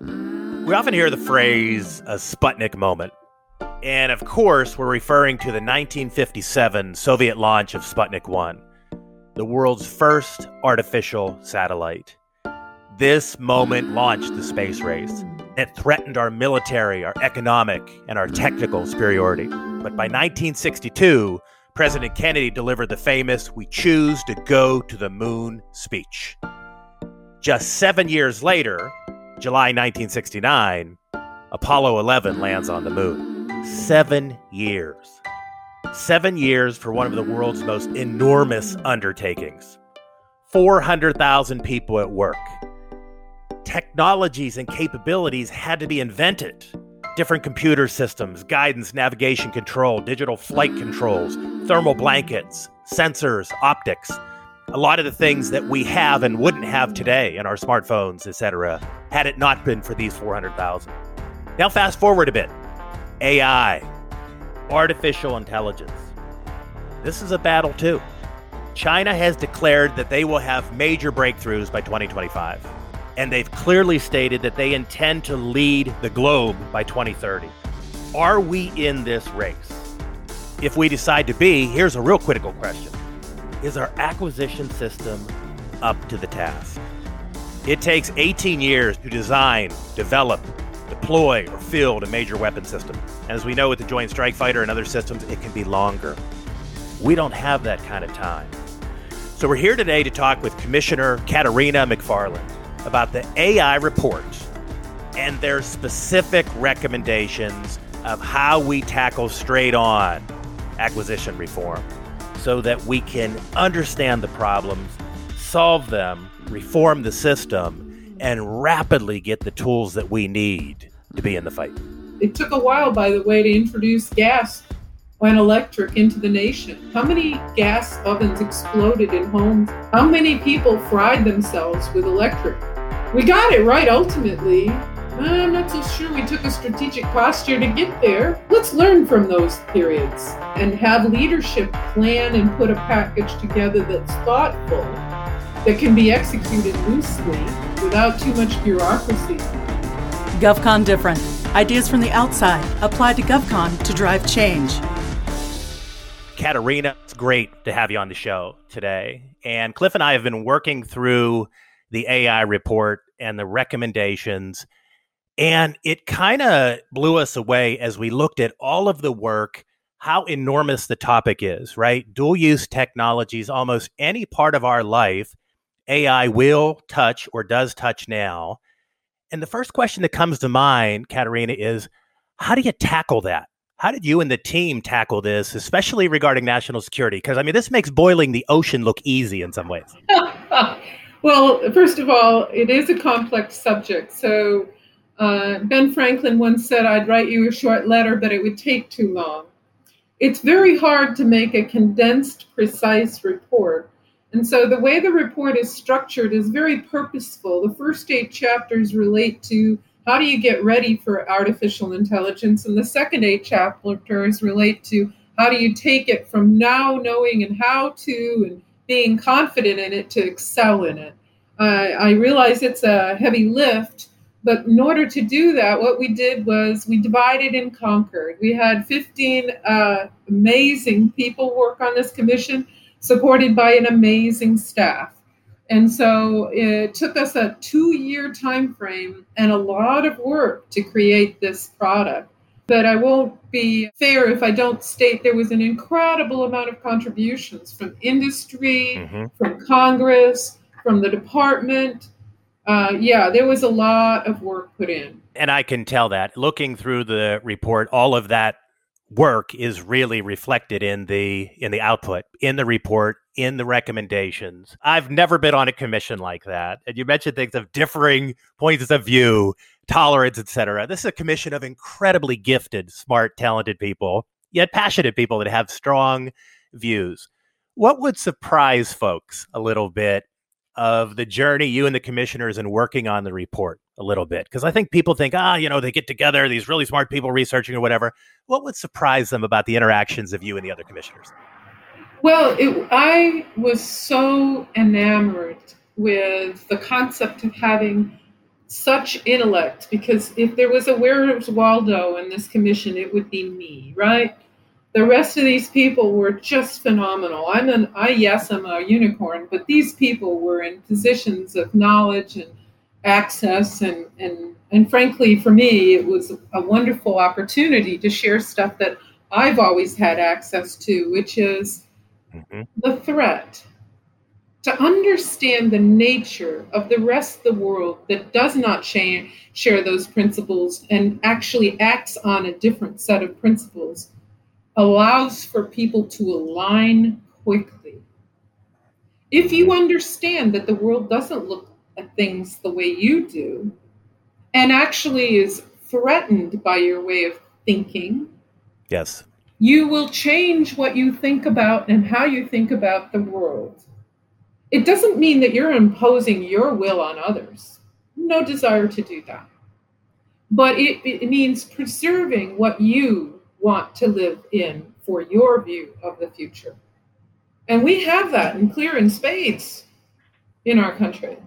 We often hear the phrase a Sputnik moment. And of course, we're referring to the 1957 Soviet launch of Sputnik 1, the world's first artificial satellite. This moment launched the space race. It threatened our military, our economic, and our technical superiority. But by 1962, President Kennedy delivered the famous We Choose to Go to the Moon speech. Just seven years later, July 1969, Apollo 11 lands on the moon. Seven years. Seven years for one of the world's most enormous undertakings. 400,000 people at work. Technologies and capabilities had to be invented. Different computer systems, guidance, navigation control, digital flight controls, thermal blankets, sensors, optics a lot of the things that we have and wouldn't have today in our smartphones, etc., had it not been for these 400,000. Now, fast forward a bit AI, artificial intelligence. This is a battle, too. China has declared that they will have major breakthroughs by 2025, and they've clearly stated that they intend to lead the globe by 2030. Are we in this race? If we decide to be, here's a real critical question is our acquisition system up to the task? It takes 18 years to design, develop, deploy, or field a major weapon system. And as we know with the Joint Strike Fighter and other systems, it can be longer. We don't have that kind of time. So we're here today to talk with Commissioner Katharina McFarland about the AI report and their specific recommendations of how we tackle straight on acquisition reform so that we can understand the problems, solve them, reform the system, and rapidly get the tools that we need to be in the fight. It took a while, by the way, to introduce gas and electric into the nation. How many gas ovens exploded in homes? How many people fried themselves with electric? We got it right ultimately, I'm not so sure we took a strategic posture to get there. Let's learn from those periods and have leadership plan and put a package together that's thoughtful, that can be executed loosely without too much bureaucracy. GovCon Different. Ideas from the outside applied to GovCon to drive change. Katharina, it's great to have you on the show today. And Cliff and I have been working through the AI report and the recommendations and it kind of blew us away as we looked at all of the work, how enormous the topic is, right? Dual use technologies, almost any part of our life, AI will touch or does touch now. And the first question that comes to mind, Katharina, is how do you tackle that? How did you and the team tackle this, especially regarding national security? Because I mean, this makes boiling the ocean look easy in some ways. well, first of all, it is a complex subject. So uh, ben Franklin once said, I'd write you a short letter, but it would take too long. It's very hard to make a condensed, precise report. And so the way the report is structured is very purposeful. The first eight chapters relate to how do you get ready for artificial intelligence, and the second eight chapters relate to how do you take it from now knowing and how to and being confident in it to excel in it. Uh, I realize it's a heavy lift but in order to do that, what we did was we divided and conquered. We had 15 uh, amazing people work on this commission, supported by an amazing staff. And so it took us a two-year time frame and a lot of work to create this product. But I won't be fair if I don't state there was an incredible amount of contributions from industry, mm-hmm. from Congress, from the department, uh, yeah, there was a lot of work put in. And I can tell that. Looking through the report, all of that work is really reflected in the in the output in the report in the recommendations. I've never been on a commission like that. And you mentioned things of differing points of view tolerance etc this is a commission of incredibly gifted smart talented people yet passionate people that have strong views. What would surprise folks a little bit of the journey you and the commissioners and working on the report a little bit. Because i think people think ah you know they get together these really smart people researching or whatever. What would surprise them about the interactions of you and the other commissioners? Well it, i was so enamored with the concept of having such intellect because if there was a Where's Waldo in this commission, it would be me, right? The rest of these people were just phenomenal. I'm an I yes, I'm a unicorn, but these people were in positions of knowledge and access and and and frankly for me it was a wonderful opportunity to share stuff that I've always had access to, which is mm-hmm. the threat to understand the nature of the rest of the world that does not share, share those principles and actually acts on a different set of principles allows for people to align quickly. If you understand that the world doesn't look at things the way you do and actually is threatened by your way of thinking, yes, you will change what you think about and how you think about the world. It doesn't mean that you're imposing your will on others. No desire to do that. But it, it means preserving what you want to live in for your view of the future. And we have that in clear in spades in our country.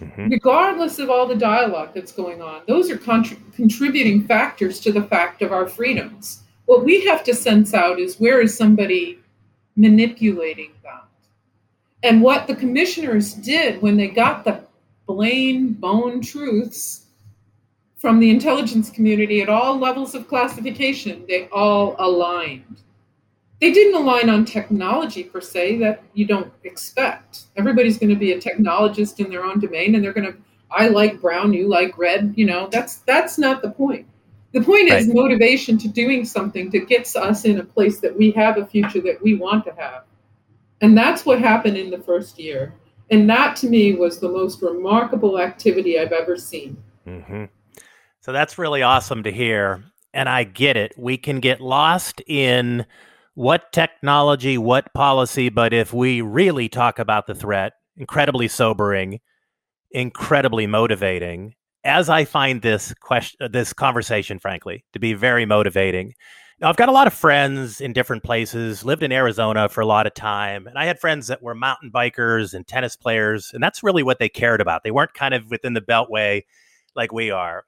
Mm-hmm. Regardless of all the dialogue that's going on, those are contributing factors to the fact of our freedoms. What we have to sense out is where is somebody manipulating that? And what the commissioners did when they got the plain bone truths from the intelligence community at all levels of classification, they all aligned. They didn't align on technology per se that you don't expect. Everybody's going to be a technologist in their own domain and they're going to I like brown, you like red, you know, that's that's not the point. The point right. is motivation to doing something that gets us in a place that we have a future that we want to have. And that's what happened in the first year. And that to me was the most remarkable activity I've ever seen. Mm-hmm. So that's really awesome to hear. And I get it. We can get lost in what technology, what policy, but if we really talk about the threat, incredibly sobering, incredibly motivating. As I find this question, this conversation, frankly, to be very motivating, now, I've got a lot of friends in different places, lived in Arizona for a lot of time, and I had friends that were mountain bikers and tennis players, and that's really what they cared about. They weren't kind of within the beltway like we are.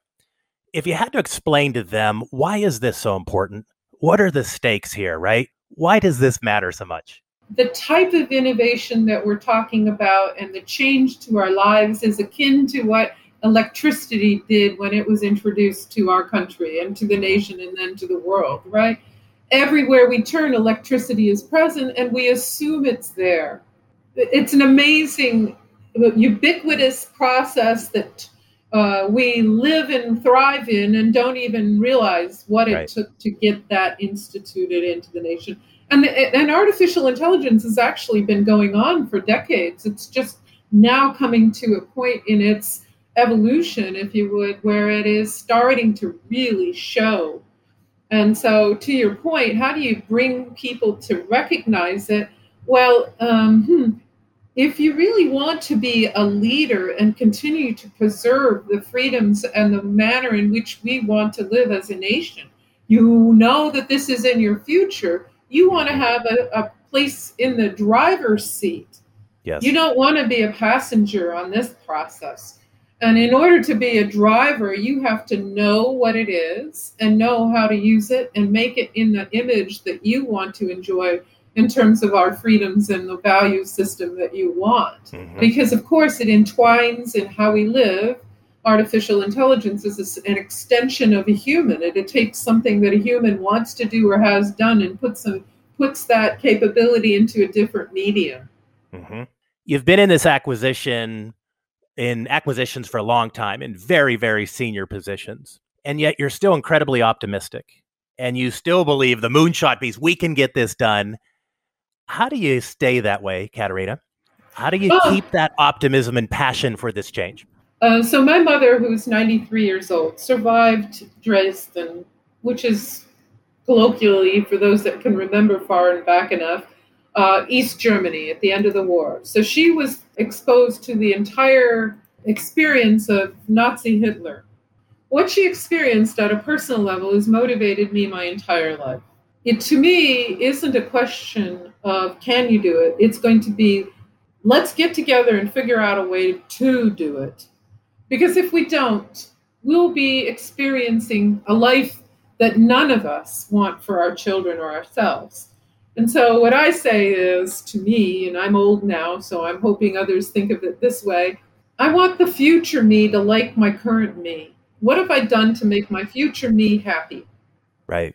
If you had to explain to them why is this so important? What are the stakes here, right? Why does this matter so much? The type of innovation that we're talking about and the change to our lives is akin to what electricity did when it was introduced to our country and to the nation and then to the world, right? Everywhere we turn, electricity is present and we assume it's there. It's an amazing, ubiquitous process that uh, we live and thrive in and don't even realize what it right. took to get that instituted into the nation. And, the, and artificial intelligence has actually been going on for decades. It's just now coming to a point in its evolution, if you would, where it is starting to really show. And so, to your point, how do you bring people to recognize it? Well, um, hmm, if you really want to be a leader and continue to preserve the freedoms and the manner in which we want to live as a nation, you know that this is in your future. You want to have a, a place in the driver's seat. Yes. You don't want to be a passenger on this process. And in order to be a driver, you have to know what it is and know how to use it and make it in the image that you want to enjoy in terms of our freedoms and the value system that you want. Mm-hmm. Because, of course, it entwines in how we live. Artificial intelligence is an extension of a human. It, it takes something that a human wants to do or has done and puts, some, puts that capability into a different medium. Mm-hmm. You've been in this acquisition in acquisitions for a long time in very, very senior positions. And yet you're still incredibly optimistic and you still believe the moonshot piece, we can get this done. How do you stay that way, Katharina? How do you oh. keep that optimism and passion for this change? Uh, so, my mother, who's 93 years old, survived Dresden, which is colloquially, for those that can remember far and back enough, uh, East Germany at the end of the war. So she was exposed to the entire experience of Nazi Hitler. What she experienced at a personal level has motivated me my entire life. It to me isn't a question of can you do it, it's going to be let's get together and figure out a way to do it. Because if we don't, we'll be experiencing a life that none of us want for our children or ourselves. And so, what I say is to me, and I'm old now, so I'm hoping others think of it this way I want the future me to like my current me. What have I done to make my future me happy? Right.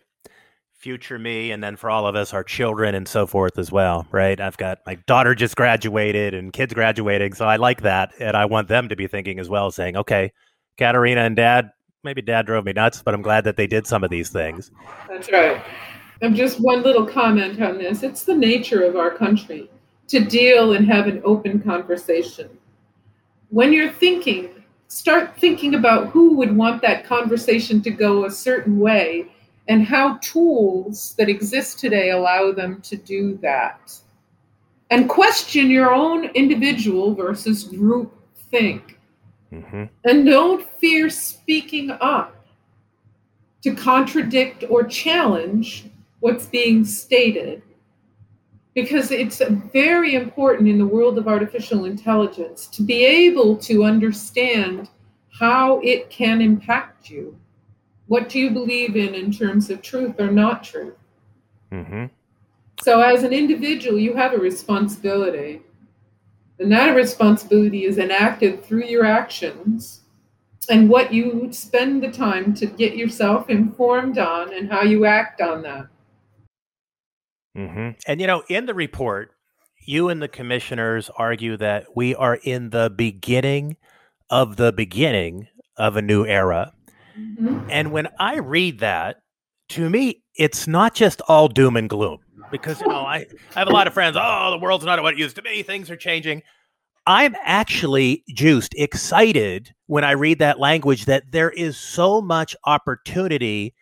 Future me, and then for all of us, our children and so forth as well, right? I've got my daughter just graduated and kids graduating, so I like that. And I want them to be thinking as well, saying, okay, Katharina and dad, maybe dad drove me nuts, but I'm glad that they did some of these things. That's right. i'm just one little comment on this it's the nature of our country to deal and have an open conversation. When you're thinking, start thinking about who would want that conversation to go a certain way and how tools that exist today allow them to do that. And question your own individual versus group think. Mm-hmm. And don't fear speaking up to contradict or challenge what's being stated because it's very important in the world of artificial intelligence to be able to understand how it can impact you. What do you believe in in terms of truth or not truth? Mm-hmm. So, as an individual, you have a responsibility and that responsibility is enacted through your actions and what you spend the time to get yourself informed on and how you act on that. Mm-hmm. And, you know, in the report, you and the commissioners argue that we are in the beginning of the beginning of a new era. Mm-hmm. And when I read that, to me, it's not just all doom and gloom because you know I, I have a lot of friends. Oh, the world's not what it used to be. Things are changing. I'm actually juiced, excited when I read that language that there is so much opportunity,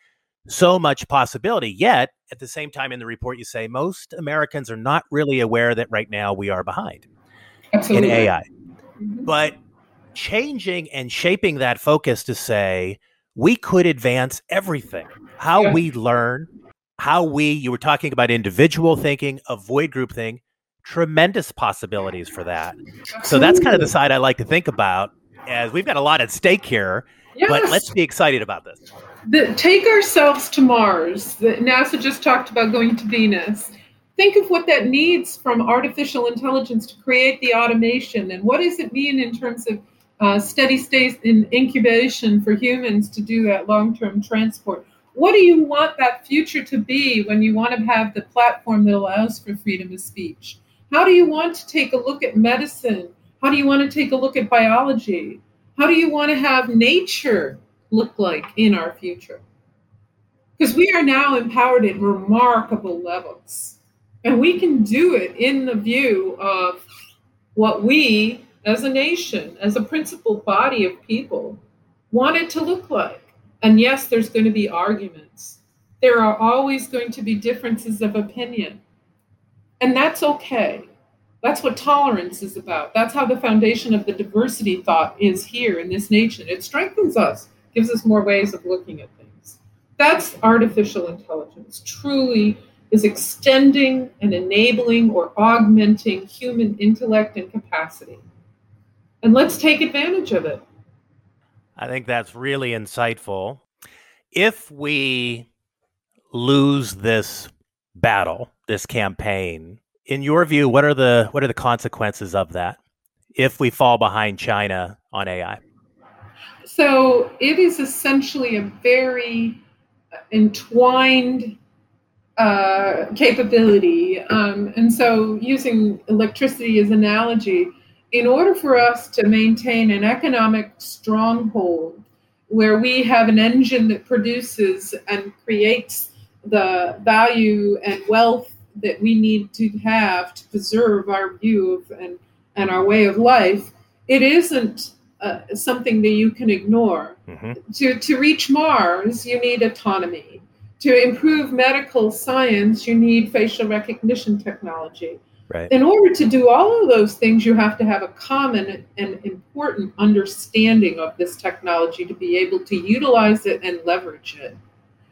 so much possibility. Yet at the same time, in the report, you say most Americans are not really aware that right now we are behind Absolutely. in AI. Mm-hmm. But changing and shaping that focus to say we could advance everything, how yeah. we learn, how we, you were talking about individual thinking, avoid group thing, tremendous possibilities for that. Absolutely. So that's kind of the side I like to think about as we've got a lot at stake here, yes. but let's be excited about this. The, take ourselves to Mars. The, NASA just talked about going to Venus. Think of what that needs from artificial intelligence to create the automation, and what does it mean in terms of uh, steady state in incubation for humans to do that long-term transport what do you want that future to be when you want to have the platform that allows for freedom of speech? How do you want to take a look at medicine? How do you want to take a look at biology? How do you want to have nature look like in our future? Because we are now empowered at remarkable levels. And we can do it in the view of what we, as a nation, as a principled body of people, want it to look like. And yes, there's going to be arguments. There are always going to be differences of opinion. And that's okay. That's what tolerance is about. That's how the foundation of the diversity thought is here in this nation. It strengthens us, gives us more ways of looking at things. That's artificial intelligence, truly is extending and enabling or augmenting human intellect and capacity. And let's take advantage of it. I think that's really insightful. If we lose this battle, this campaign, in your view, what are the what are the consequences of that if we fall behind China on AI? So it is essentially a very entwined uh, capability, um, and so using electricity as analogy, in order for us to maintain an economic stronghold where we have an engine that produces and creates the value and wealth that we need to have to preserve our view of and, and our way of life, it isn't uh, something that you can ignore. Mm-hmm. To, to reach Mars, you need autonomy. To improve medical science, you need facial recognition technology. Right. In order to do all of those things, you have to have a common and important understanding of this technology to be able to utilize it and leverage it.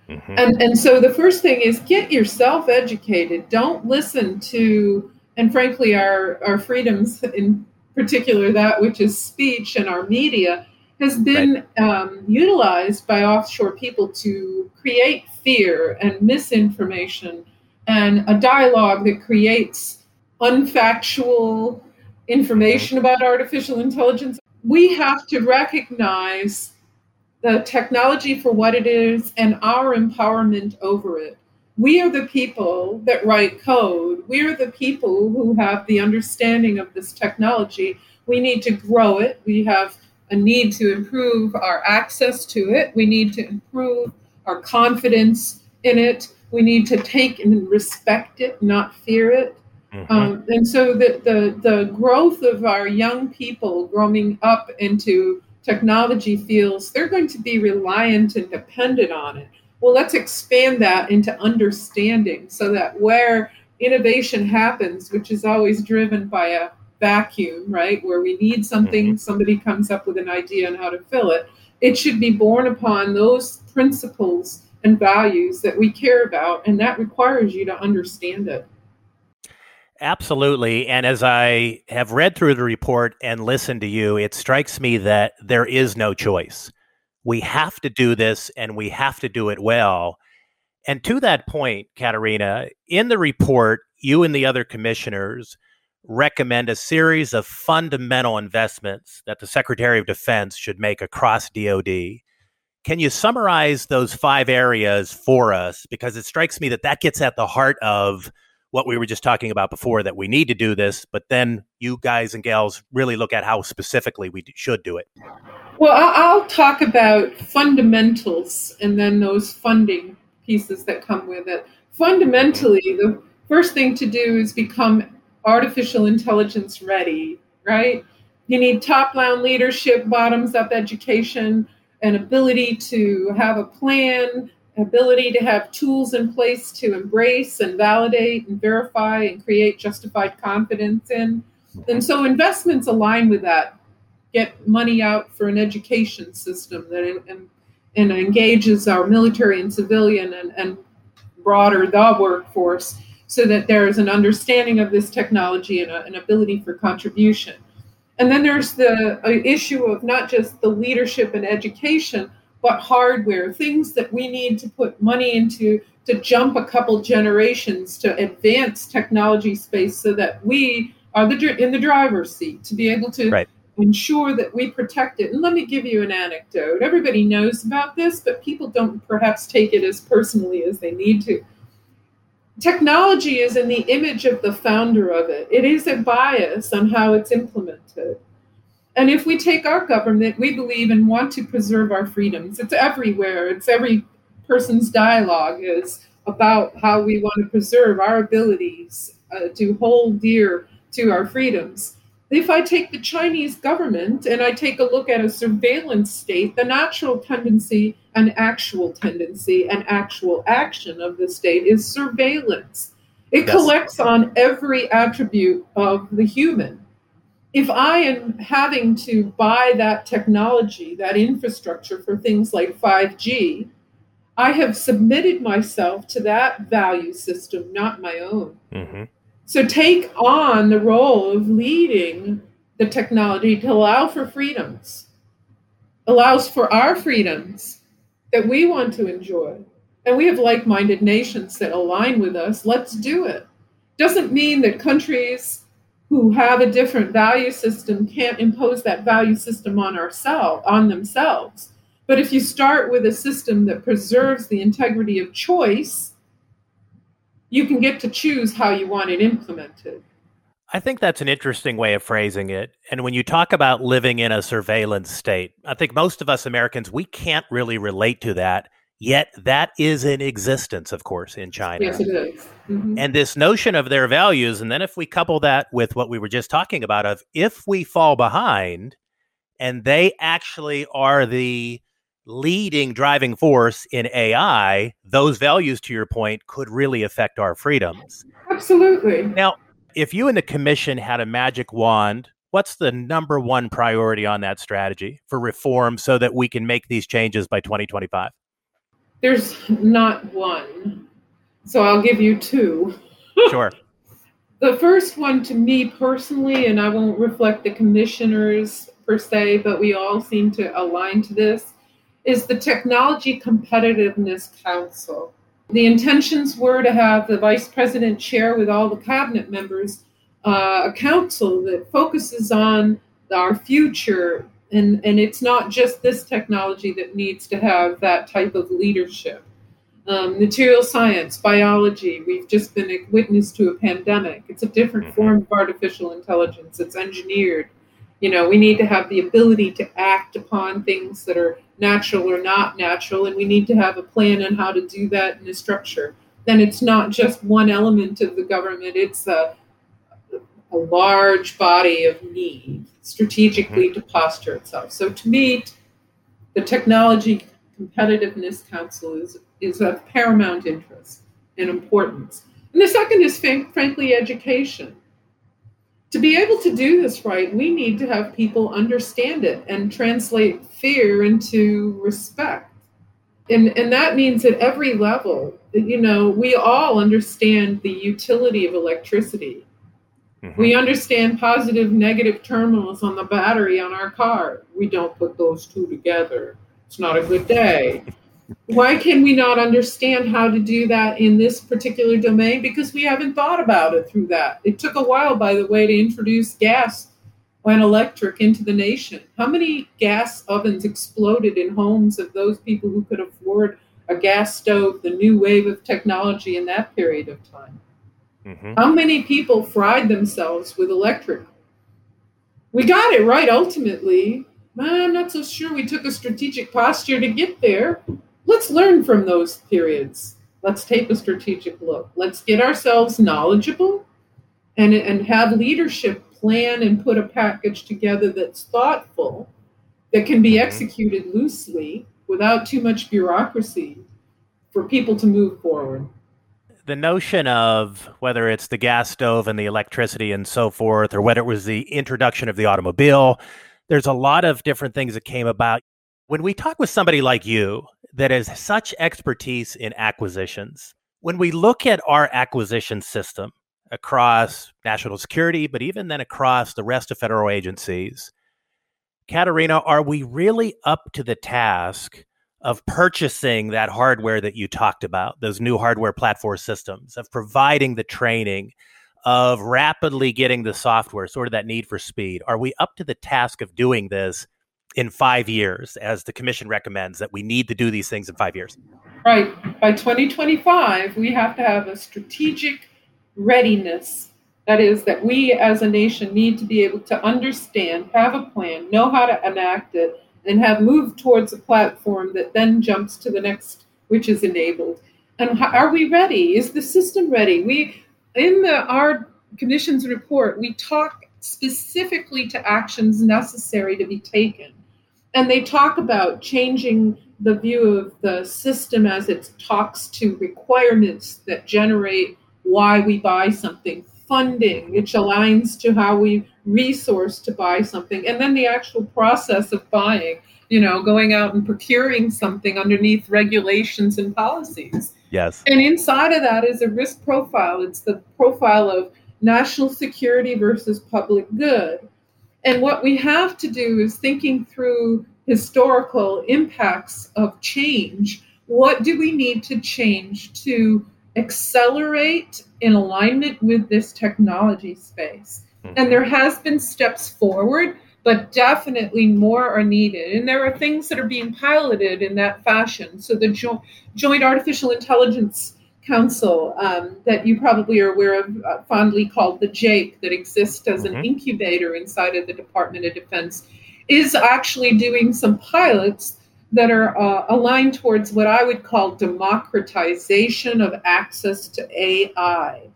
Mm-hmm. And, and so the first thing is get yourself educated. Don't listen to, and frankly, our, our freedoms, in particular that which is speech and our media, has been right. um, utilized by offshore people to create fear and misinformation and a dialogue that creates unfactual information about artificial intelligence. We have to recognize the technology for what it is and our empowerment over it. We are the people that write code. We are the people who have the understanding of this technology. We need to grow it. We have a need to improve our access to it. We need to improve our confidence in it. We need to take and respect it, not fear it. Mm-hmm. Um, and so the, the, the growth of our young people growing up into technology fields, they're going to be reliant and dependent on it. Well, let's expand that into understanding so that where innovation happens, which is always driven by a vacuum, right, where we need something, mm-hmm. somebody comes up with an idea on how to fill it, it should be born upon those principles and values that we care about, and that requires you to understand it. Absolutely. And as I have read through the report and listened to you, it strikes me that there is no choice. We have to do this and we have to do it well. And to that point, Katharina, in the report, you and the other commissioners recommend a series of fundamental investments that the Secretary of Defense should make across DoD. Can you summarize those five areas for us? Because it strikes me that that gets at the heart of what we were just talking about before that we need to do this, but then you guys and gals really look at how specifically we should do it. Well, I'll talk about fundamentals and then those funding pieces that come with it. Fundamentally, the first thing to do is become artificial intelligence ready, right? You need top down leadership, bottoms up education, an ability to have a plan, ability to have tools in place to embrace and validate and verify and create justified confidence in. And so investments align with that. Get money out for an education system that and, and engages our military and civilian and, and broader the workforce so that there is an understanding of this technology and a, an ability for contribution. And then there's the uh, issue of not just the leadership and education, but hardware, things that we need to put money into to jump a couple generations to advance technology space so that we are the in the driver's seat to be able to right. ensure that we protect it. And let me give you an anecdote. Everybody knows about this, but people don't perhaps take it as personally as they need to technology is in the image of the founder of it. It is a bias on how it's implemented. And if we take our government, we believe and want to preserve our freedoms. It's everywhere. It's every person's dialogue is about how we want to preserve our abilities uh, to hold dear to our freedoms. If I take the Chinese government and I take a look at a surveillance state, the natural tendency and actual tendency and actual action of the state is surveillance. It yes. collects on every attribute of the human. If I am having to buy that technology, that infrastructure for things like 5G, I have submitted myself to that value system, not my own. Mm-hmm. So take on the role of leading the technology to allow for freedoms, allows for our freedoms that we want to enjoy. And we have like minded nations that align with us. Let's do it. Doesn't mean that countries who have a different value system can't impose that value system on ourselves on themselves. But if you start with a system that preserves the integrity of choice, you can get to choose how you want it implemented. I think that's an interesting way of phrasing it. And when you talk about living in a surveillance state, I think most of us Americans, we can't really relate to that. Yet that is in existence, of course, in China. Yes, it is. Mm-hmm. And this notion of their values, and then if we couple that with what we were just talking about, of if we fall behind and they actually are the leading driving force in AI, those values, to your point, could really affect our freedoms. Absolutely. Now, if you and the commission had a magic wand, what's the number one priority on that strategy for reform so that we can make these changes by 2025? There's not one. So I'll give you two. Sure. the first one to me personally, and I won't reflect the commissioners per se, but we all seem to align to this, is the Technology Competitiveness Council. The intentions were to have the vice president chair with all the cabinet members uh, a council that focuses on our future. And, and it's not just this technology that needs to have that type of leadership. Um, material science, biology, we've just been a witness to a pandemic. It's a different form of artificial intelligence, it's engineered. You know, we need to have the ability to act upon things that are natural or not natural, and we need to have a plan on how to do that in a structure. Then it's not just one element of the government, it's a, a large body of need strategically mm-hmm. to posture itself. So to me, the Technology Competitiveness Council is, is of paramount interest and importance. And the second is, frankly, education to be able to do this right, we need to have people understand it and translate fear into respect. And, and that means at every level, you know, we all understand the utility of electricity. Mm-hmm. We understand positive, negative terminals on the battery on our car. We don't put those two together. It's not a good day. Why can we not understand how to do that in this particular domain? Because we haven't thought about it through that. It took a while, by the way, to introduce gas and electric into the nation. How many gas ovens exploded in homes of those people who could afford a gas stove, the new wave of technology in that period of time? Mm-hmm. How many people fried themselves with electric? We got it right ultimately. I'm not so sure we took a strategic posture to get there let's learn from those periods. Let's take a strategic look. Let's get ourselves knowledgeable and, and have leadership plan and put a package together that's thoughtful, that can be mm-hmm. executed loosely without too much bureaucracy for people to move forward. The notion of whether it's the gas stove and the electricity and so forth, or whether it was the introduction of the automobile, there's a lot of different things that came about. When we talk with somebody like you that has such expertise in acquisitions. When we look at our acquisition system across national security, but even then across the rest of federal agencies, Katharina, are we really up to the task of purchasing that hardware that you talked about, those new hardware platform systems, of providing the training, of rapidly getting the software, sort of that need for speed? Are we up to the task of doing this in five years, as the commission recommends that we need to do these things in five years? Right. By 2025, we have to have a strategic readiness. That is, that we as a nation need to be able to understand, have a plan, know how to enact it, and have moved towards a platform that then jumps to the next, which is enabled. And are we ready? Is the system ready? We, in the our commission's report, we talk specifically to actions necessary to be taken and they talk about changing the view of the system as it talks to requirements that generate why we buy something, funding, which aligns to how we resource to buy something, and then the actual process of buying, you know, going out and procuring something underneath regulations and policies. Yes. And inside of that is a risk profile. It's the profile of national security versus public good. And what we have to do is thinking through historical impacts of change. What do we need to change to accelerate in alignment with this technology space? Mm-hmm. And there has been steps forward, but definitely more are needed. And there are things that are being piloted in that fashion. So the jo- Joint Artificial Intelligence Council um, that you probably are aware of, uh, fondly called the JAIC, that exists as mm-hmm. an incubator inside of the Department of Defense, is actually doing some pilots that are uh, aligned towards what I would call democratization of access to AI.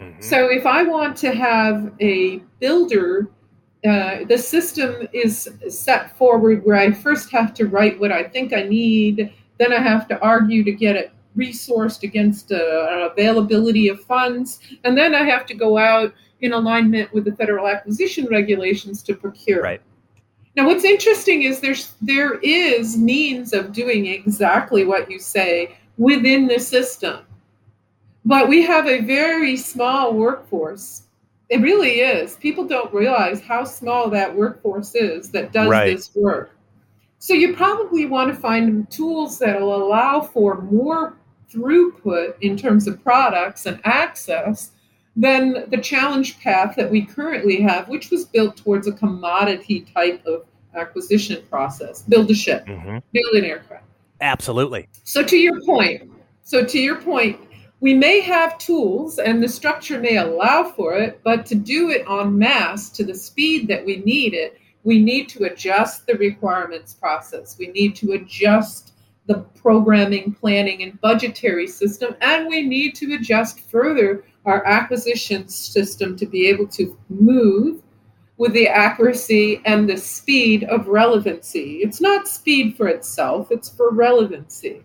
Mm-hmm. So if I want to have a builder, uh, the system is set forward where I first have to write what I think I need, then I have to argue to get it resourced against uh, availability of funds. And then I have to go out in alignment with the federal acquisition regulations to procure. Right. Now, what's interesting is there's there is means of doing exactly what you say within the system, but we have a very small workforce It really is. People don't realize how small that workforce is that does Right. this work. So you probably want to find tools that will allow for more throughput in terms of products and access than the challenge path that we currently have, which was built towards a commodity type of acquisition process. Build a ship, hmm build an aircraft. Absolutely. So to your point, so to your point, we may have tools and the structure may allow for it, but to do it en masse to the speed that we need it, we need to adjust the requirements process. We need to adjust the programming, planning, and budgetary system, and we need to adjust further our acquisition system to be able to move with the accuracy and the speed of relevancy. It's not speed for itself, it's for relevancy.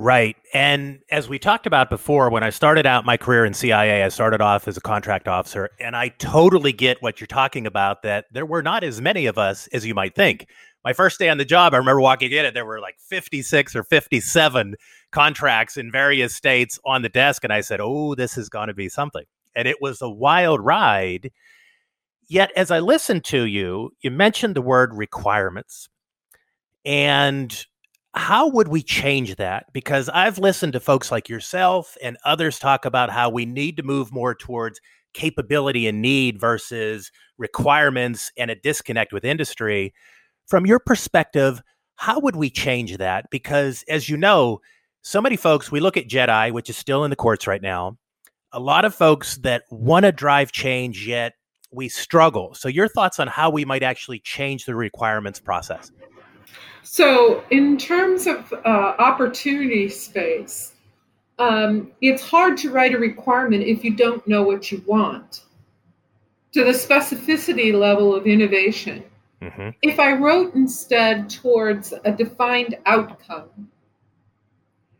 Right. And as we talked about before, when I started out my career in CIA, I started off as a contract officer, and I totally get what you're talking about that there were not as many of us as you might think. My first day on the job, I remember walking in and there were like 56 or 57 contracts in various states on the desk. And I said, Oh, this is going to be something. And it was a wild ride. Yet, as I listened to you, you mentioned the word requirements. And how would we change that? Because I've listened to folks like yourself and others talk about how we need to move more towards capability and need versus requirements and a disconnect with industry. From your perspective, how would we change that? Because as you know, so many folks, we look at Jedi, which is still in the courts right now, a lot of folks that want to drive change, yet we struggle. So, your thoughts on how we might actually change the requirements process? So, in terms of uh, opportunity space, um, it's hard to write a requirement if you don't know what you want to the specificity level of innovation. Mm-hmm. If I wrote instead towards a defined outcome,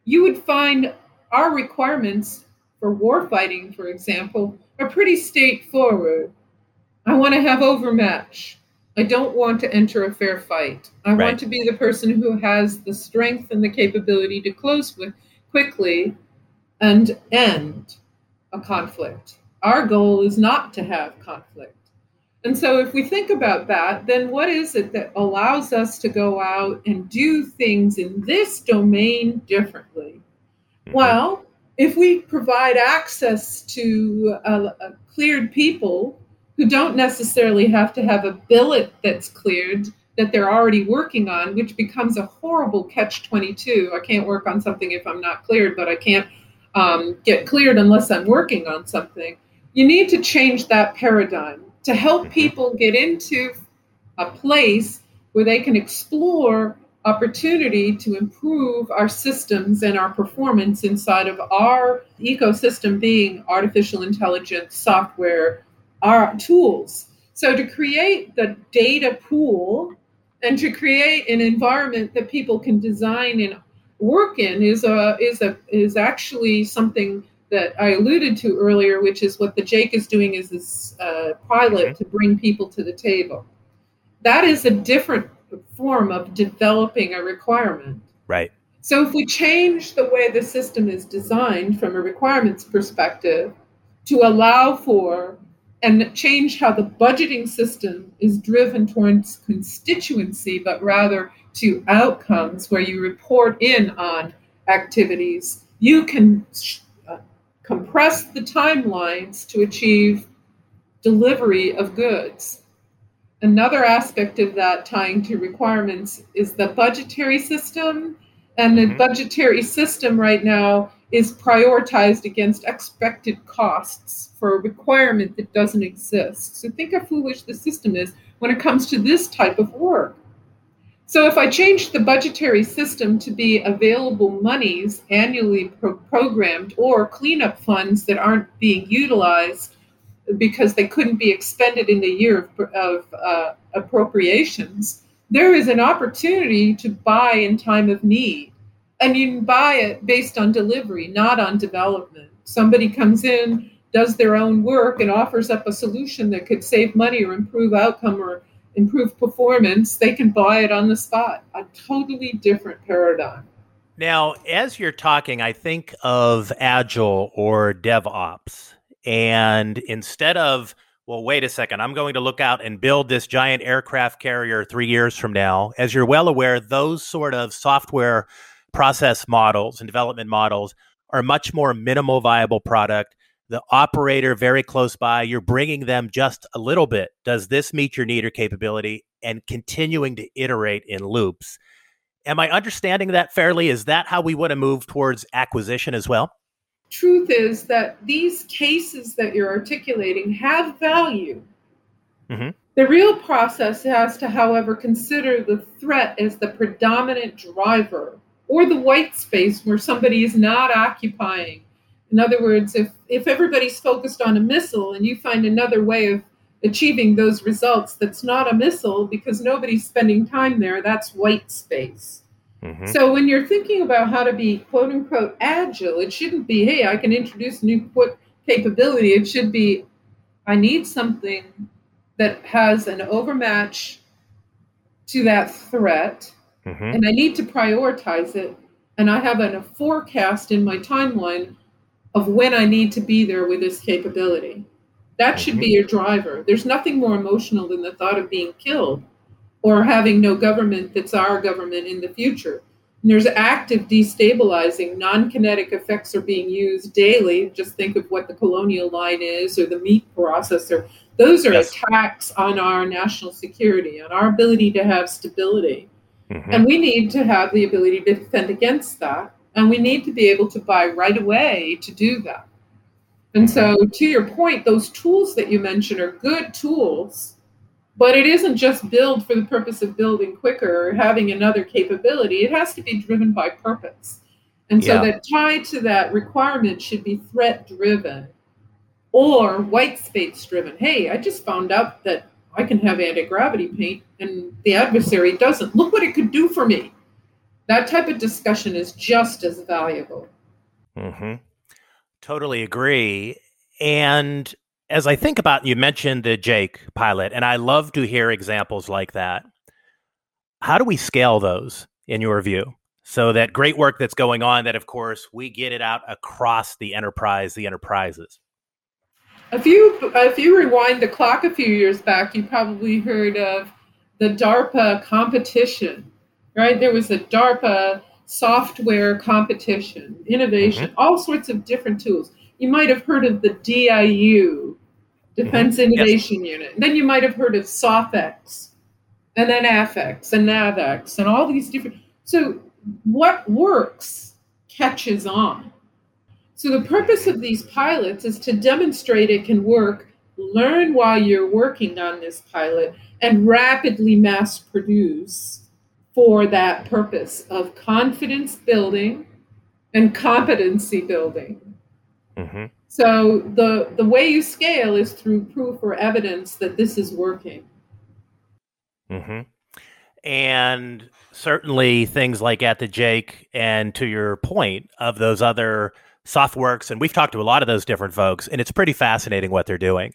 you would find our requirements for warfighting, for example, are pretty straightforward. I want to have overmatch. I don't want to enter a fair fight. I Right. want to be the person who has the strength and the capability to close with quickly and end a conflict. Our goal is not to have conflict. And so, if we think about that, then what is it that allows us to go out and do things in this domain differently? Mhm. Well, if we provide access to uh, cleared people who don't necessarily have to have a billet that's cleared that they're already working on, which becomes a horrible catch 22. I can't work on something if I'm not cleared, but I can't um, get cleared unless I'm working on something. You need to change that paradigm to help Mhm. people get into a place where they can explore opportunity to improve our systems and our performance inside of our ecosystem being artificial intelligence software our tools so to create the data pool and to create an environment that people can design and work in is a is a is actually something that I alluded to earlier, which is what the JAIC is doing is this uh, pilot Mhm. to bring people to the table. That is a different form of developing a requirement. Right. So if we change the way the system is designed from a requirements perspective to allow for and change how the budgeting system is driven towards constituency, but rather to outcomes where you report in on activities, you can uh, compress the timelines to achieve delivery of goods. Another aspect of that tying to requirements is the budgetary system. And the Mhm. budgetary system right now is prioritized against expected costs for a requirement that doesn't exist. So think how foolish the system is when it comes to this type of work. So if I change the budgetary system to be available monies annually pro- programmed or cleanup funds that aren't being utilized because they couldn't be expended in the year of, of uh, appropriations, there is an opportunity to buy in time of need. And you can buy it based on delivery, not on development. Somebody comes in, does their own work, and offers up a solution that could save money or improve outcome or improve performance. They can buy it on the spot. A totally different paradigm. Now, as you're talking, I think of Agile or DevOps. And instead of, well, wait a second, I'm going to look out and build this giant aircraft carrier three years from now, as you're well aware, those sort of software process models and development models are much more minimal viable product. The operator very close by, you're bringing them just a little bit. Does this meet your need or capability? And continuing to iterate in loops. Am I understanding that fairly? Is that how we want to move towards acquisition as well? Truth is that these cases that you're articulating have value. Mm-hmm. The real process has to, however, consider the threat as the predominant driver or the white space where somebody is not occupying. In other words, if, if everybody's focused on a missile and you find another way of achieving those results that's not a missile because nobody's spending time there, that's white space. Mm-hmm. So when you're thinking about how to be quote unquote agile, it shouldn't be, hey, I can introduce new capability. It should be, I need something that has an overmatch to that threat mm-hmm. and I need to prioritize it. And I have a forecast in my timeline of when I need to be there with this capability. That should mm-hmm. be your driver. There's nothing more emotional than the thought of being killed or having no government that's our government in the future. And there's active destabilizing, non kinetic effects are being used daily. Just think of what the colonial line is or the meat processor. Those are yes. attacks on our national security, on our ability to have stability. Mm-hmm. And we need to have the ability to defend against that. And we need to be able to buy right away to do that. And so, mm-hmm. to your point, those tools that you mentioned are good tools, but it isn't just build for the purpose of building quicker or having another capability. It has to be driven by purpose. And so, yeah. that tied to that requirement should be threat driven or white space driven. Hey, I just found out that I can have anti gravity paint and the adversary doesn't. Look what it could do for me. That type of discussion is just as valuable. Mm-hmm. Totally agree. And as I think about, you mentioned the JAIC pilot, and I love to hear examples like that. How do we scale those in your view? So that great work that's going on, that of course we get it out across the enterprise, the enterprises. If you if you rewind the clock a few years back, you probably heard of the DARPA competition, right? There was a DARPA software competition, innovation, mm-hmm. all sorts of different tools. You might have heard of the DIU, Defense mm-hmm. Innovation yes. Unit. Then you might have heard of SOFX, and then AFX and NAVX, and all these different. So what works catches on. So the purpose of these pilots is to demonstrate it can work, learn while you're working on this pilot, and rapidly mass produce for that purpose of confidence building and competency building. Mm-hmm. So the the way you scale is through proof or evidence that this is working. Mm-hmm. And certainly things like at the JAIC and to your point of those other SOFWERX and we've talked to a lot of those different folks and it's pretty fascinating what they're doing.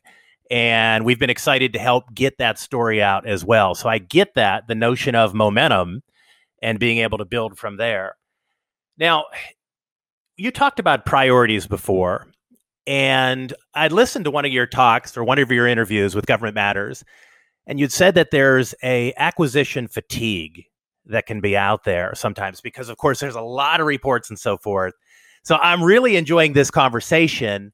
And we've been excited to help get that story out as well. So i get that the notion of momentum and being able to build from there. Now you talked about priorities before and i listened to one of your talks or one of your interviews with government matters and you'd said that there's a acquisition fatigue that can be out there sometimes because of course there's a lot of reports and so forth so I'm really enjoying this conversation.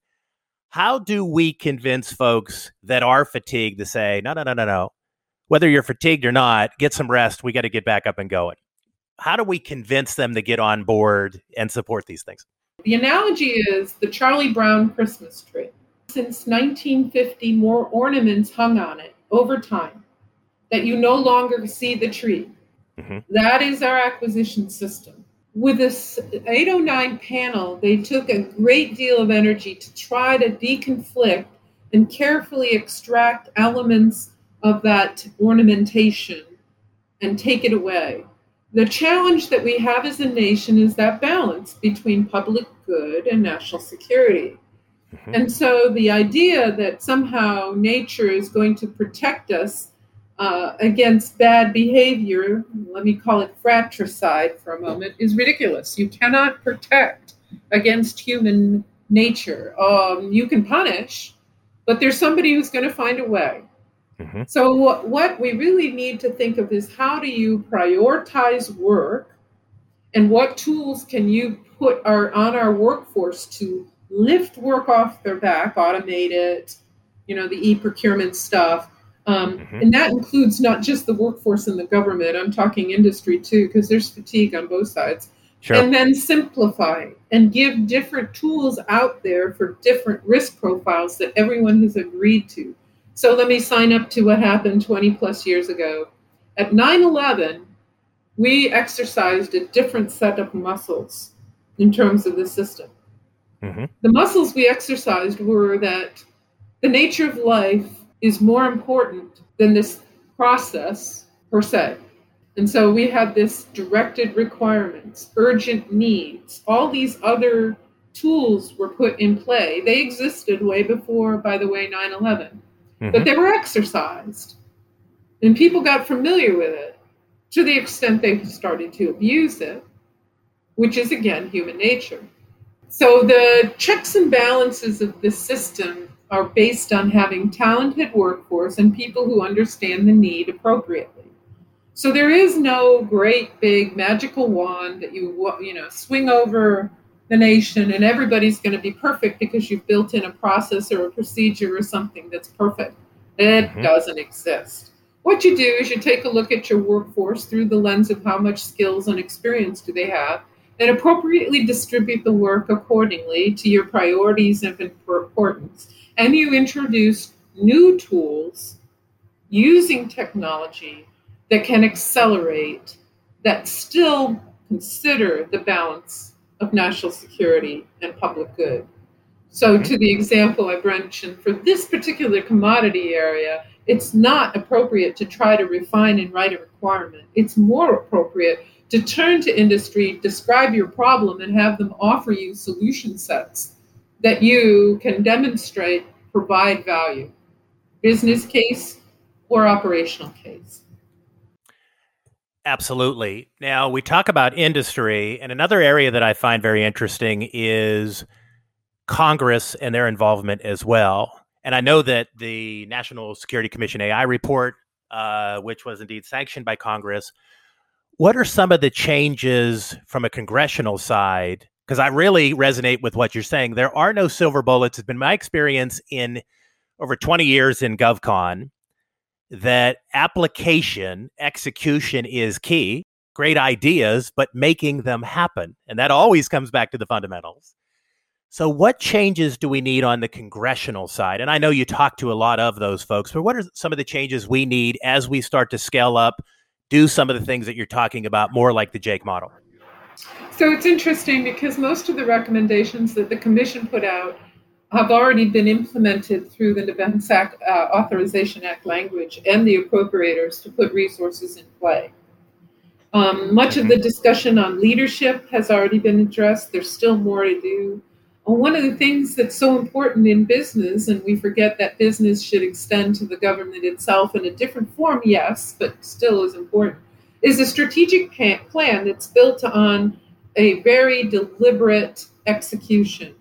How do we convince folks that are fatigued to say, no, no, no, no, no. Whether you're fatigued or not, get some rest. We got to get back up and going. How do we convince them to get on board and support these things? The analogy is the Charlie Brown Christmas tree. Since 1950, more ornaments hung on it over time that you no longer see the tree. Mm-hmm. That is our acquisition system with this 809 panel, they took a great deal of energy to try to deconflict and carefully extract elements of that ornamentation and take it away. The challenge that we have as a nation is that balance between public good and national security. Mm-hmm. And so the idea that somehow nature is going to protect us uh, against bad behavior, let me call it fratricide for a moment, is ridiculous. You cannot protect against human nature. Um, you can punish, but there's somebody who's going to find a way. Mm-hmm. So, what, what we really need to think of is how do you prioritize work and what tools can you put our, on our workforce to lift work off their back, automate it, you know, the e procurement stuff. Um, mm-hmm. And that includes not just the workforce and the government, I'm talking industry too, because there's fatigue on both sides. Sure. And then simplify and give different tools out there for different risk profiles that everyone has agreed to. So let me sign up to what happened 20 plus years ago. At 9 11, we exercised a different set of muscles in terms of the system. Mm-hmm. The muscles we exercised were that the nature of life is more important than this process per se. And so we had this directed requirements, urgent needs, all these other tools were put in play. They existed way before, by the way, 9 11, mm-hmm. but they were exercised. And people got familiar with it to the extent they started to abuse it, which is again human nature. So the checks and balances of the system are based on having talented workforce and people who understand the need appropriately. So there is no great big magical wand that you you know swing over the nation and everybody's going to be perfect because you've built in a process or a procedure or something that's perfect. It mm-hmm. doesn't exist. What you do is you take a look at your workforce through the lens of how much skills and experience do they have and appropriately distribute the work accordingly to your priorities of importance. And you introduce new tools using technology that can accelerate, that still consider the balance of national security and public good. So, to the example I mentioned, for this particular commodity area, it's not appropriate to try to refine and write a requirement. It's more appropriate to turn to industry, describe your problem, and have them offer you solution sets that you can demonstrate provide value business case or operational case. Absolutely. Now, we talk about industry, and another area that I find very interesting is Congress and their involvement as well. And I know that the National Security Commission AI report, uh, which was indeed sanctioned by Congress, what are some of the changes from a congressional side? Because I really resonate with what you're saying. There are no silver bullets. It's been my experience in over 20 years in GovCon that application execution is key. Great ideas, but making them happen. And that always comes back to the fundamentals. So, what changes do we need on the congressional side? And I know you talk to a lot of those folks, but what are some of the changes we need as we start to scale up, do some of the things that you're talking about, more like the JAIC model? So, it's interesting because most of the recommendations that the commission put out have already been implemented through the Defense Act, uh, Authorization Act language and the appropriators to put resources in play. Um, much of the mm-hmm. discussion on leadership has already been addressed. There's still more to do. One of the things that's so important in business, and we forget that business should extend to the government itself in a different form, yes, but still is important, is a strategic plan that's built on a very deliberate execution.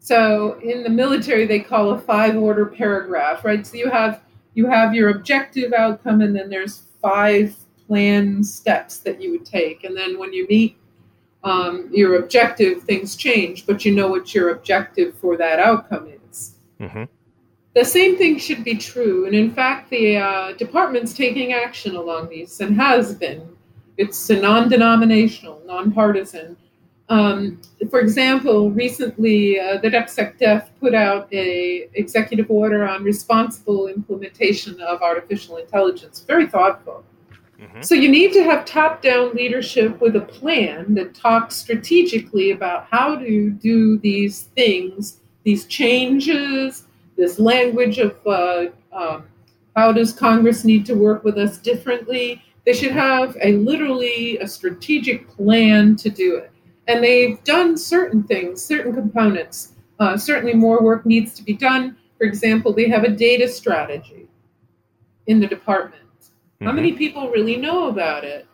So in the military, they call a five order paragraph, right? So you have you have your objective outcome, and then there's five plan steps that you would take, and then when you meet um, your objective, things change, but you know what your objective for that outcome is. Mm-hmm. The same thing should be true. And in fact, the uh, department's taking action along these and has been. It's a non denominational, non partisan. Um, for example, recently uh, the DepSecDef put out a executive order on responsible implementation of artificial intelligence. Very thoughtful. Mm-hmm. So you need to have top down leadership with a plan that talks strategically about how to do these things, these changes, this language of uh, um, how does Congress need to work with us differently. They should have a literally a strategic plan to do it. And they've done certain things, certain components. Uh, certainly more work needs to be done. For example, they have a data strategy in the department Mm-hmm. How many people really know about it?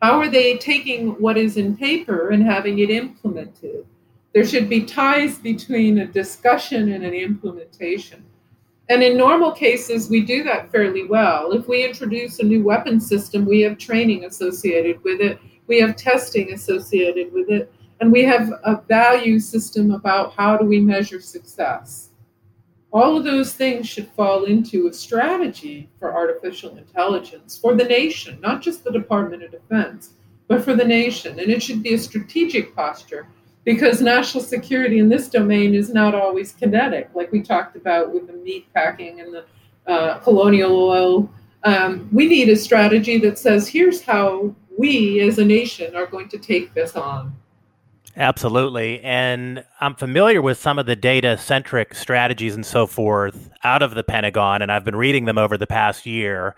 How are they taking what is in paper and having it implemented? There should be ties between a discussion and an implementation. And in normal cases, we do that fairly well. If we introduce a new weapon system, we have training associated with it, we have testing associated with it, and we have a value system about how do we measure success. All of those things should fall into a strategy for artificial intelligence for the nation, not just the Department of Defense, but for the nation. And it should be a strategic posture because national security in this domain is not always kinetic, like we talked about with the meat packing and the uh, colonial oil. Um, we need a strategy that says, here's how we as a nation are going to take this on. Absolutely. And I'm familiar with some of the data centric strategies and so forth out of the Pentagon, and I've been reading them over the past year.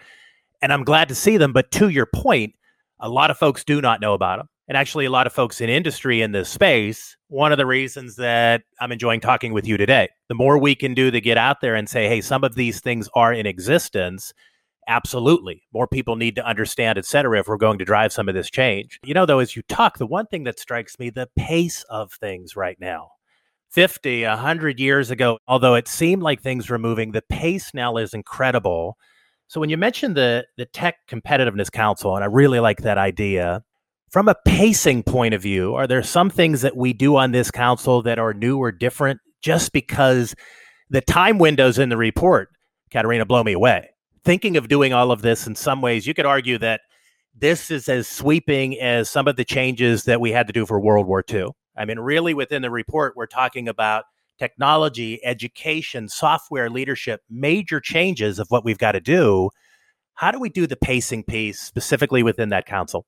And I'm glad to see them. But to your point, a lot of folks do not know about them. And actually, a lot of folks in industry in this space, one of the reasons that I'm enjoying talking with you today, the more we can do to get out there and say, hey, some of these things are in existence Absolutely. More people need to understand, et cetera, if we're going to drive some of this change. You know, though, as you talk, the one thing that strikes me, the pace of things right now. 50, 100 years ago, although it seemed like things were moving, the pace now is incredible. So when you mentioned the the Tech Competitiveness Council, and I really like that idea, from a pacing point of view, are there some things that we do on this council that are new or different just because the time windows in the report, Katharina, blow me away thinking of doing all of this in some ways, you could argue that this is as sweeping as some of the changes that we had to do for World War II. I mean, really, within the report, we're talking about technology, education, software, leadership, major changes of what we've got to do. How do we do the pacing piece specifically within that council?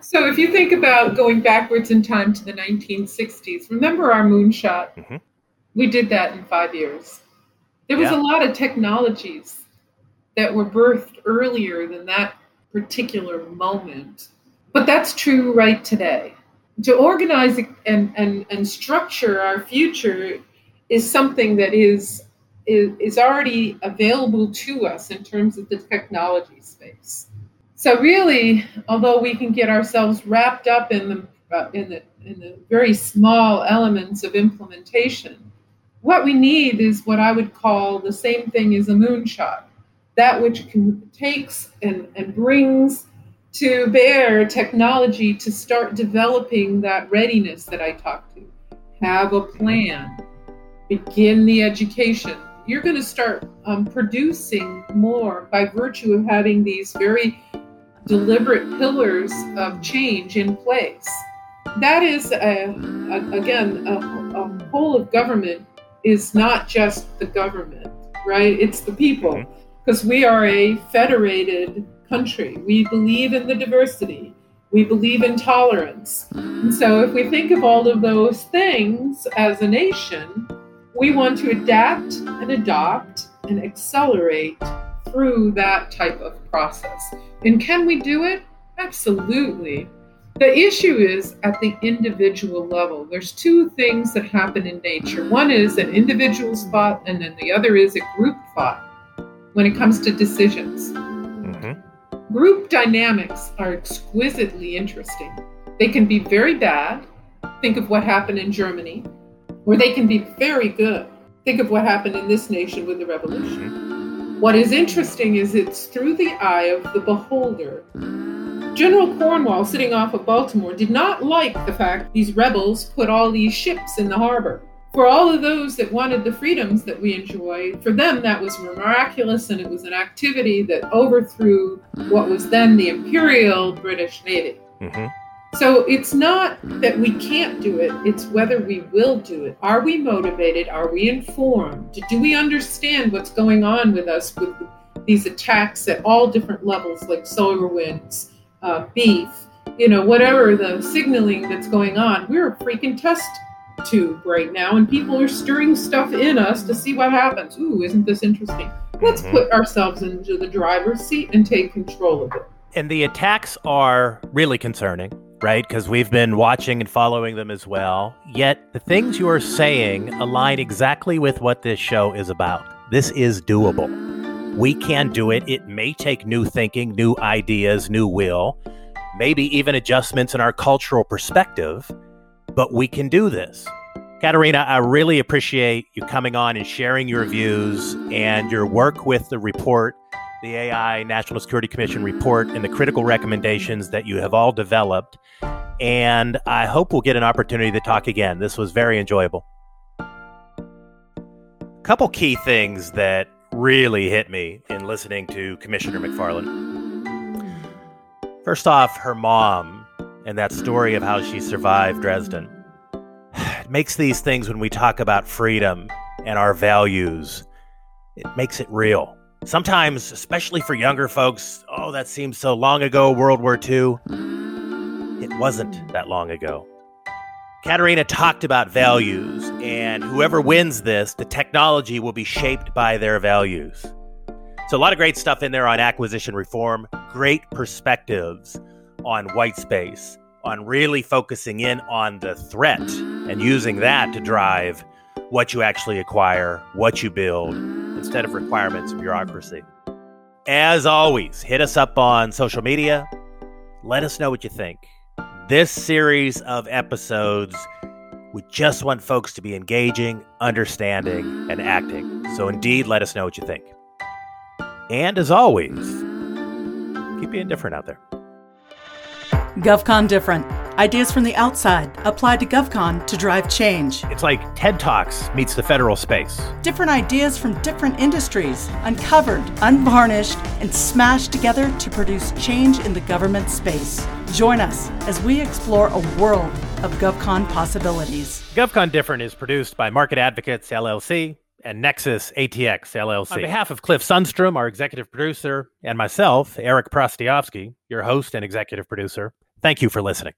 So, if you think about going backwards in time to the 1960s, remember our moonshot? Mm-hmm. We did that in five years. There was yeah. a lot of technologies that were birthed earlier than that particular moment. But that's true right today. To organize and, and, and structure our future is something that is, is, is already available to us in terms of the technology space. So really, although we can get ourselves wrapped up in the uh, in the in the very small elements of implementation, what we need is what I would call the same thing as a moonshot that which can, takes and, and brings to bear technology to start developing that readiness that I talked to. Have a plan, begin the education. You're going to start um, producing more by virtue of having these very deliberate pillars of change in place. That is, a, a, again, a, a whole of government is not just the government, right? It's the people. Mm-hmm because we are a federated country. We believe in the diversity. We believe in tolerance. And so, if we think of all of those things as a nation, we want to adapt and adopt and accelerate through that type of process. And can we do it? Absolutely. The issue is at the individual level. There's two things that happen in nature. One is an individual thought, and then the other is a group thought when it comes to decisions. Mm-hmm. Group dynamics are exquisitely interesting. They can be very bad. Think of what happened in Germany, or they can be very good. Think of what happened in this nation with the revolution. Mm-hmm. What is interesting is it's through the eye of the beholder. General Cornwall, sitting off of Baltimore, did not like the fact these rebels put all these ships in the harbor for all of those that wanted the freedoms that we enjoy, for them that was miraculous and it was an activity that overthrew what was then the Imperial British Navy. Mm-hmm. So it's not that we can't do it, it's whether we will do it. Are we motivated? Are we informed? Do we understand what's going on with us with these attacks at all different levels, like SolarWinds, uh, beef, you know, whatever the signaling that's going on? We're a freaking test tube right now, and people are stirring stuff in us to see what happens. Ooh, isn't this interesting? Let's mm-hmm. put ourselves into the driver's seat and take control of it. And the attacks are really concerning, right? Because we've been watching and following them as well. Yet the things you are saying align exactly with what this show is about. This is doable. We can do it. It may take new thinking, new ideas, new will, maybe even adjustments in our cultural perspective but we can do this. Katharina, I really appreciate you coming on and sharing your views and your work with the report, the AI National Security Commission report, and the critical recommendations that you have all developed. And I hope we'll get an opportunity to talk again. This was very enjoyable. A couple key things that really hit me in listening to Commissioner McFarland. First off, her mom and that story of how she survived Dresden it makes these things when we talk about freedom and our values, it makes it real. Sometimes, especially for younger folks, oh, that seems so long ago, World War II. Wasn't that long ago. Katharina talked about values, and whoever wins this, the technology will be shaped by their values. So, a lot of great stuff in there on acquisition reform, great perspectives on white space, on really focusing in on the threat and using that to drive what you actually acquire, what you build, instead of requirements of bureaucracy. As always, hit us up on social media. Let us know what you think. This series of episodes, we just want folks to be engaging, understanding, and acting. So, indeed, let us know what you think. And as always, keep being different out there. GovCon Different. Ideas from the outside applied to GovCon to drive change. It's like TED Talks meets the federal space. Different ideas from different industries, uncovered, unvarnished, and smashed together to produce change in the government space. Join us as we explore a world of GovCon possibilities. GovCon Different is produced by Market Advocates LLC and Nexus ATX LLC. On behalf of Cliff Sundstrom, our executive producer, and myself, Eric Prostiovsky, your host and executive producer, Thank you for listening.